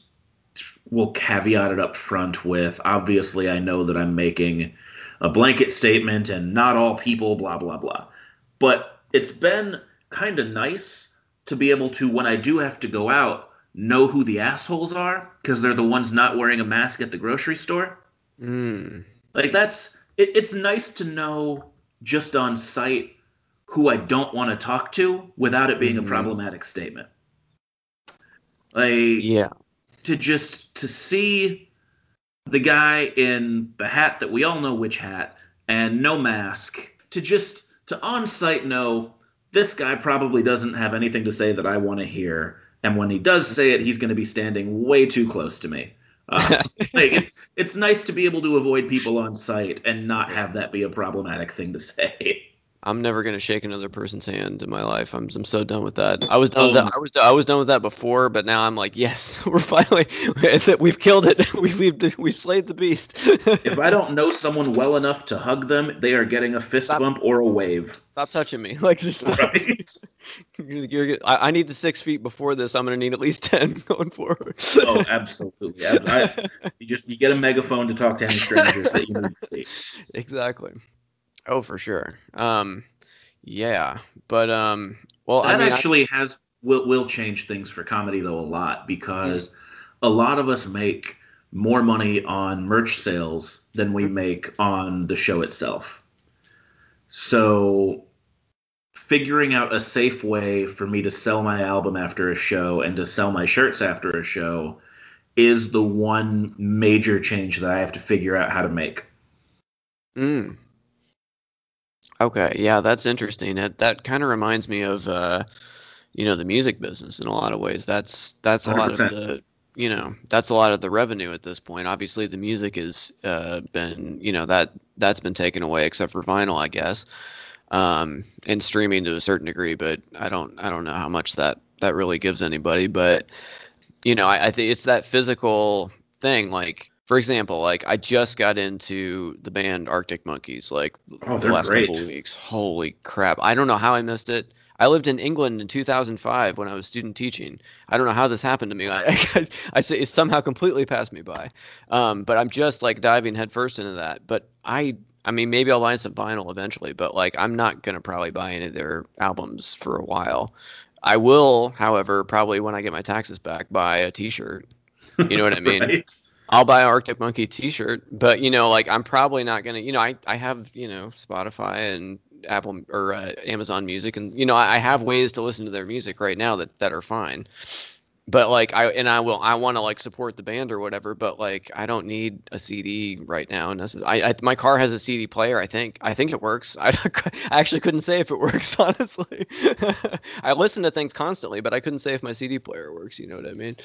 [SPEAKER 2] we'll caveat it up front with obviously I know that I'm making a blanket statement and not all people blah blah blah. But it's been kind of nice to be able to when I do have to go out know who the assholes are because they're the ones not wearing a mask at the grocery store.
[SPEAKER 1] Mm.
[SPEAKER 2] Like that's it, it's nice to know just on site who I don't want to talk to without it being mm. a hmm. problematic statement. Like
[SPEAKER 1] yeah
[SPEAKER 2] to just to see the guy in the hat that we all know which hat and no mask to just to on site know this guy probably doesn't have anything to say that I want to hear and when he does say it he's going to be standing way too close to me. Uh, [laughs] like it, it's nice to be able to avoid people on site and not have that be a problematic thing to say. [laughs]
[SPEAKER 1] I'm never gonna shake another person's hand in my life. I'm I'm so done with that. I was done with oh. that. I was I was done with that before, but now I'm like, yes, [laughs] we're finally [laughs] we've killed it. [laughs] We've we've, we've slayed the beast.
[SPEAKER 2] if I don't know someone well enough to hug them, they are getting a fist stop, bump or a wave.
[SPEAKER 1] Stop touching me. Like just stop. Right. You're, you're, I, I need the six feet before this. I'm gonna need at least ten going forward.
[SPEAKER 2] oh, absolutely. I, I, you just you get a megaphone to talk to any strangers that you need to see.
[SPEAKER 1] Exactly. Oh, for sure. Um, yeah, but um, well,
[SPEAKER 2] that
[SPEAKER 1] I mean,
[SPEAKER 2] actually I... has will will change things for comedy though a lot because a lot of us make more money on merch sales than we make on the show itself. So figuring out a safe way for me to sell my album after a show and to sell my shirts after a show is the one major change that I have to figure out how to make.
[SPEAKER 1] Mm. Okay, yeah, that's interesting. That that kind of reminds me of uh, you know, the music business in a lot of ways. That's that's a 100%. lot of the you know, that's a lot of the revenue at this point. Obviously, the music has uh, been you know that that's been taken away, except for vinyl, I guess, um, and streaming to a certain degree. But I don't I don't know how much that that really gives anybody. But you know, I, I think it's that physical thing, like for example, like I just got into the band Arctic Monkeys like
[SPEAKER 2] oh, the last great.
[SPEAKER 1] couple of weeks. Holy crap! I don't know how I missed it. I lived in England in 2005 when I was student teaching. I don't know how this happened to me. I, [laughs] I, I say it somehow completely passed me by. Um, but I'm just like diving headfirst into that. But I, I mean, maybe I'll buy some vinyl eventually. But like, I'm not gonna probably buy any of their albums for a while. I will, however, probably when I get my taxes back, buy a T-shirt. You know what I mean? [laughs] right. I'll buy an Arctic Monkey T-shirt, but you know, like I'm probably not gonna. You know, I I have you know Spotify and Apple or uh, Amazon Music, and you know I have ways to listen to their music right now that that are fine but like I and I will I want to like support the band or whatever, but like I don't need a CD right now. And I, I my car has a CD player. I think I think it works. [laughs] I, I actually couldn't say if it works [laughs] honestly. [laughs] I listen to things constantly, but I couldn't say if my CD player works. You know what I mean?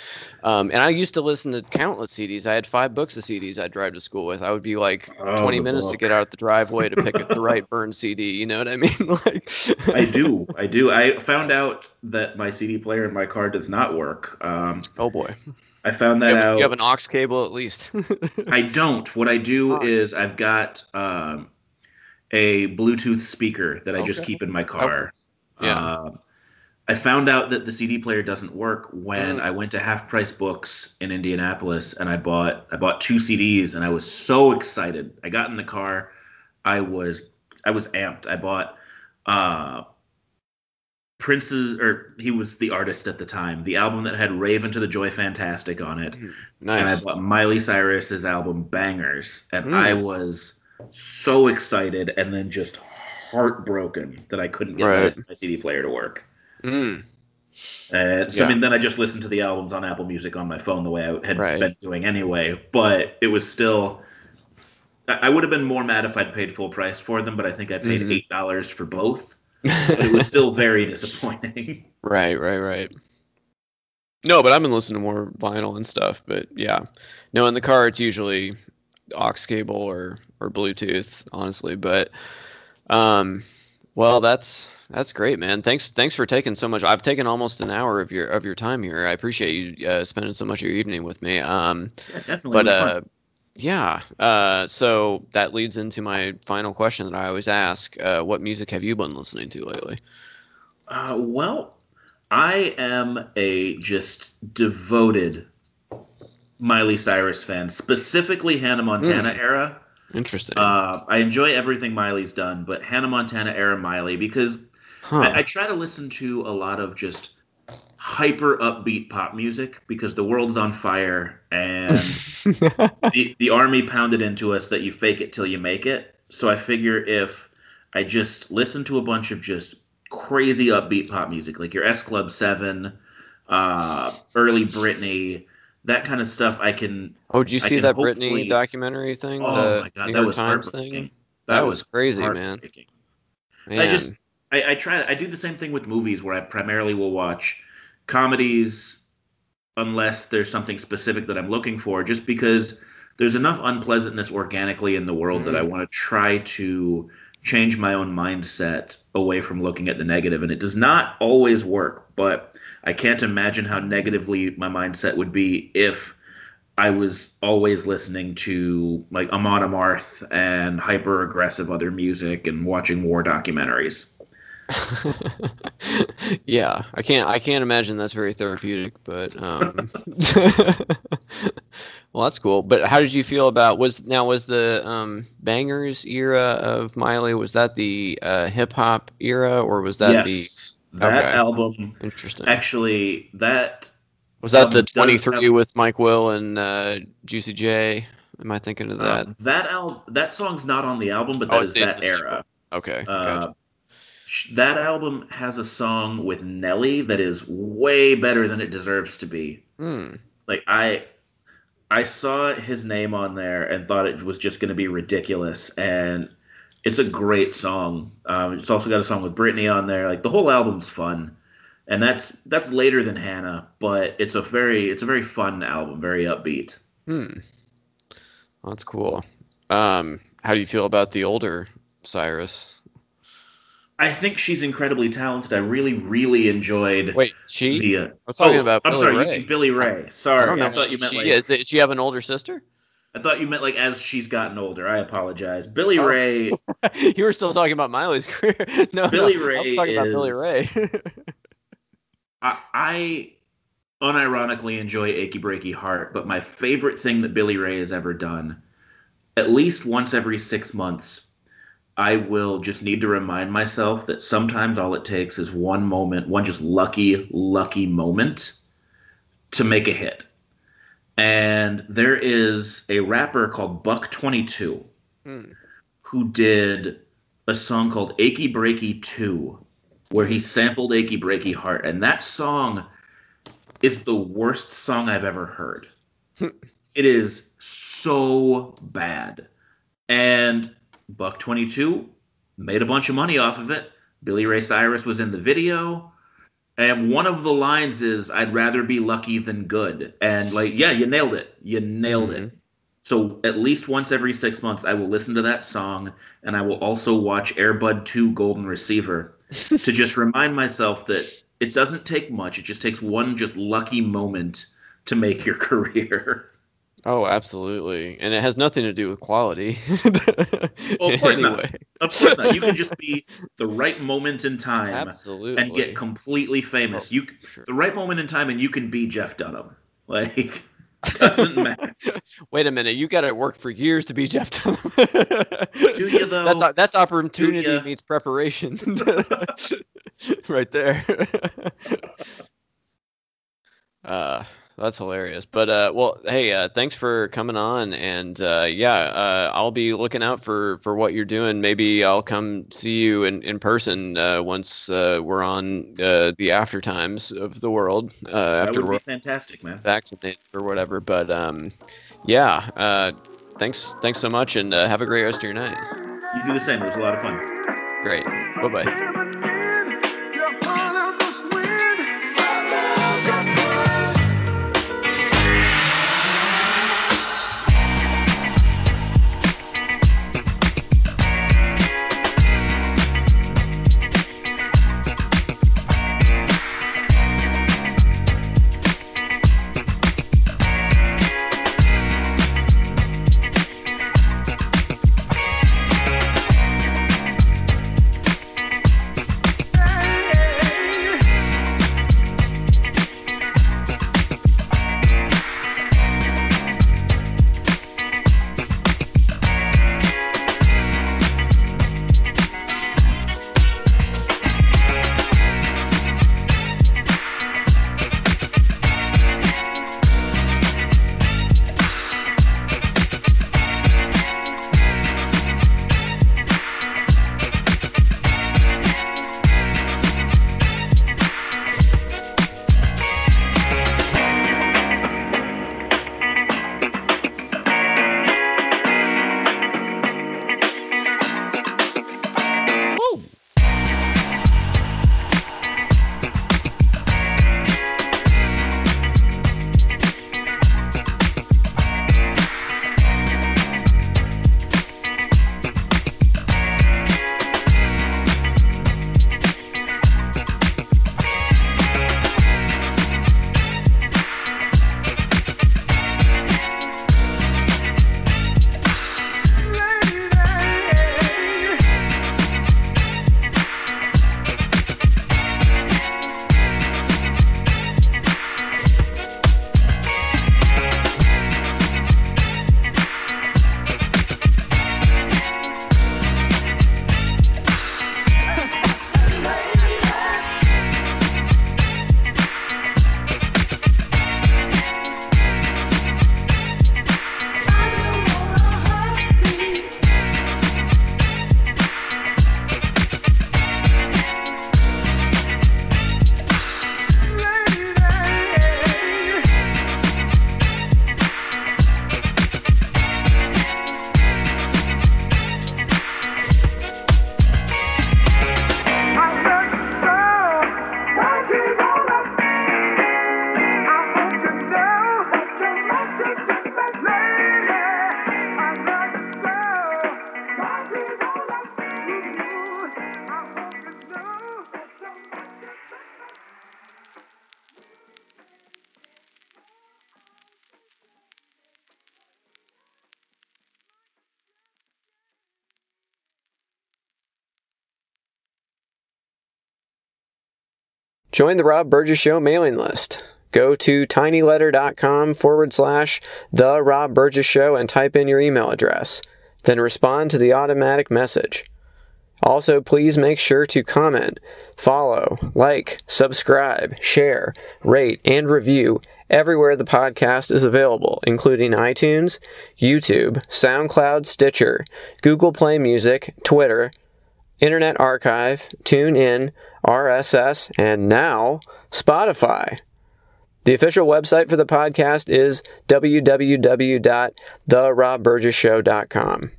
[SPEAKER 1] Um, and I used to listen to countless CDs. I had five books of CDs I'd drive to school with. I would be like oh, 20 minutes book. to get out the driveway to pick up the right burn CD. You know what I mean? like
[SPEAKER 2] I do, I do. I found out that my CD player in my car does not work um,
[SPEAKER 1] oh boy.
[SPEAKER 2] I found that
[SPEAKER 1] you
[SPEAKER 2] have, out.
[SPEAKER 1] You have an aux cable at least. [laughs]
[SPEAKER 2] I don't. What I do oh. is I've got um, a Bluetooth speaker that I okay. just keep in my car.
[SPEAKER 1] Okay. Yeah. Uh,
[SPEAKER 2] I found out that the CD player doesn't work when mm. I went to Half Price Books in Indianapolis and I bought I bought two CDs and I was so excited. I got in the car, I was I was amped. I bought uh, Prince's, or he was the artist at the time, the album that had Rave Un2 the Joy Fantastic on it.
[SPEAKER 1] Nice.
[SPEAKER 2] And I bought Miley Cyrus's album Bangerz, and mm. I was so excited and then just heartbroken that I couldn't get right. my, my, CD player to work.
[SPEAKER 1] Mm.
[SPEAKER 2] And so yeah. I mean, then I just listened to the albums on Apple Music on my phone the way I had right. been doing anyway. But it was still, I would have been more mad if I'd paid full price for them, but I think I paid mm-hmm. eight dollars for both it was still very disappointing. [laughs]
[SPEAKER 1] Right, right, right. No, but I've been listening to more vinyl and stuff. But yeah, no, in the car it's usually aux cable or or Bluetooth, honestly. But um, well, that's that's great, man. Thanks thanks for taking so much. I've taken almost an hour of your of your time here. I appreciate you uh, spending so much of your evening with me. Um,
[SPEAKER 2] yeah, definitely. But uh,
[SPEAKER 1] yeah. Uh, so that leads into my final question that I always ask: uh, What music have you been listening to lately?
[SPEAKER 2] Uh, well, I am a just devoted Miley Cyrus fan, specifically Hannah Montana mm. era.
[SPEAKER 1] Interesting.
[SPEAKER 2] Uh, I enjoy everything Miley's done, but Hannah Montana era Miley because huh. I, I try to listen to a lot of just hyper upbeat pop music because the world's on fire and [laughs] the, the army pounded into us that you fake it till you make it. So I figure if I just listen to a bunch of just crazy upbeat pop music, like your S Club 7, uh, early Britney, that kind of stuff, I can.
[SPEAKER 1] Oh, did you see that Britney documentary thing?
[SPEAKER 2] Oh my god, New that was Times thing.
[SPEAKER 1] That, that was, was crazy, man.
[SPEAKER 2] man. I just, I, I try, I do the same thing with movies where I primarily will watch comedies unless there's something specific that I'm looking for, just because there's enough unpleasantness organically in the world mm. that I mm. want to try to change my own mindset away from looking at the negative. negative, and it does not always work. But I can't imagine how negatively my mindset would be if I was always listening to like Amon Amarth and hyper aggressive other music and watching war documentaries. [laughs]
[SPEAKER 1] yeah, I can't I can't imagine that's very therapeutic, but um [laughs] Well, that's cool. But how did you feel about was now was the um Bangerz era of Miley was that the uh, hip hop era or was that
[SPEAKER 2] yes, the that okay. album
[SPEAKER 1] interesting.
[SPEAKER 2] Actually, that
[SPEAKER 1] was that the 23 have, with Mike Will and uh, Juicy J? Am I thinking of that? Uh,
[SPEAKER 2] that al- that song's not on the album, but that oh, is that era.
[SPEAKER 1] Okay. Uh,
[SPEAKER 2] gotcha that album has a song with Nelly that is way better than it deserves to be.
[SPEAKER 1] Mm.
[SPEAKER 2] Like I I saw his name on there and thought it was just going to be ridiculous and it's a great song. Um, it's also got a song with Britney on there. Like the whole album's fun. And that's that's later than Hannah, but it's a very it's a very fun album, very upbeat.
[SPEAKER 1] Hmm. that's cool. Um, how do you feel about the older Cyrus?
[SPEAKER 2] I think she's incredibly talented. I really, really enjoyed.
[SPEAKER 1] Wait, she?
[SPEAKER 2] The, uh,
[SPEAKER 1] I was talking oh, about Billy
[SPEAKER 2] I'm sorry,
[SPEAKER 1] Ray.
[SPEAKER 2] Billy Ray. Sorry, I, I thought you meant
[SPEAKER 1] she
[SPEAKER 2] like.
[SPEAKER 1] Is. Does she have an older sister?
[SPEAKER 2] I thought you meant like as she's gotten older. I apologize. Billy oh. Ray. [laughs]
[SPEAKER 1] you were still talking about Miley's career. [laughs] No,
[SPEAKER 2] Billy
[SPEAKER 1] no,
[SPEAKER 2] Ray. I
[SPEAKER 1] was talking
[SPEAKER 2] is,
[SPEAKER 1] about Billy Ray. [laughs]
[SPEAKER 2] I, I unironically enjoy Achy Breaky Heart, but my favorite thing that Billy Ray has ever done, at least once every six months, I will just need to remind myself that sometimes all it takes is one moment, one just lucky, lucky moment to make a hit. And there is a rapper called Buck 22
[SPEAKER 1] hmm.
[SPEAKER 2] who did a song called Achy Breaky 2, where he sampled Achy Breaky Heart. And that song is the worst song I've ever heard. [laughs] it is so bad. And Buck 22 made a bunch of money off of it. Billy Ray Cyrus was in the video. And one of the lines is, I'd rather be lucky than good. And like, yeah, you nailed it. You nailed mm-hmm. it. So at least once every six months, I will listen to that song, and I will also watch Air Bud 2 Golden Receiver [laughs] to just remind myself that it doesn't take much. It just takes one just lucky moment to make your [laughs] career.
[SPEAKER 1] Oh, absolutely. And it has nothing to do with quality. [laughs]
[SPEAKER 2] well, of course not. Of course not. You can just be [laughs] the right moment in time
[SPEAKER 1] absolutely.
[SPEAKER 2] and get completely famous. Oh, you sure. the right moment in time and you can be Jeff Dunham. Like [laughs] doesn't matter.
[SPEAKER 1] Wait a minute, you got to work for years to be Jeff Dunham.
[SPEAKER 2] do you though?
[SPEAKER 1] That's that's opportunity meets preparation. right there. uh that's hilarious. But uh, well, hey, uh, thanks for coming on, and uh, yeah, uh, I'll be looking out for for what you're doing. Maybe I'll come see you in in person uh, once uh, we're on uh, the after times of the world. Uh,
[SPEAKER 2] after
[SPEAKER 1] that would
[SPEAKER 2] be fantastic, man.
[SPEAKER 1] Vaccinated or whatever. But um, yeah, uh, thanks thanks so much, and uh, have a great rest of your night.
[SPEAKER 2] You do the same. It was a lot of fun.
[SPEAKER 1] Great. Bye bye. Join the Rob Burgess Show mailing list. Go to tinyletter.com forward slash The Rob Burgess Show and type in your email address. Then respond to the automatic message. Also, please make sure to comment, follow, like, subscribe, share, rate, and review everywhere the podcast is available, including iTunes, YouTube, SoundCloud, Stitcher, Google Play Music, Twitter, Internet Archive, TuneIn, RSS, and now Spotify. The official website for the podcast is www.therobburgessshow.com.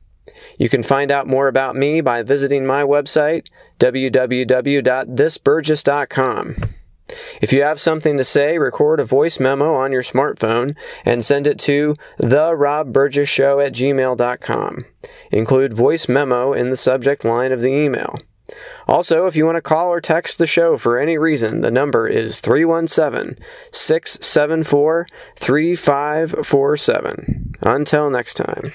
[SPEAKER 1] You can find out more about me by visiting my website, www.thisburgess.com. If you have something to say, record a voice memo on your smartphone and send it to therobburgessshow at gmail.com. Include voice memo in the subject line of the email. Also, if you want to call or text the show for any reason, the number is 317 674 3547. Until next time.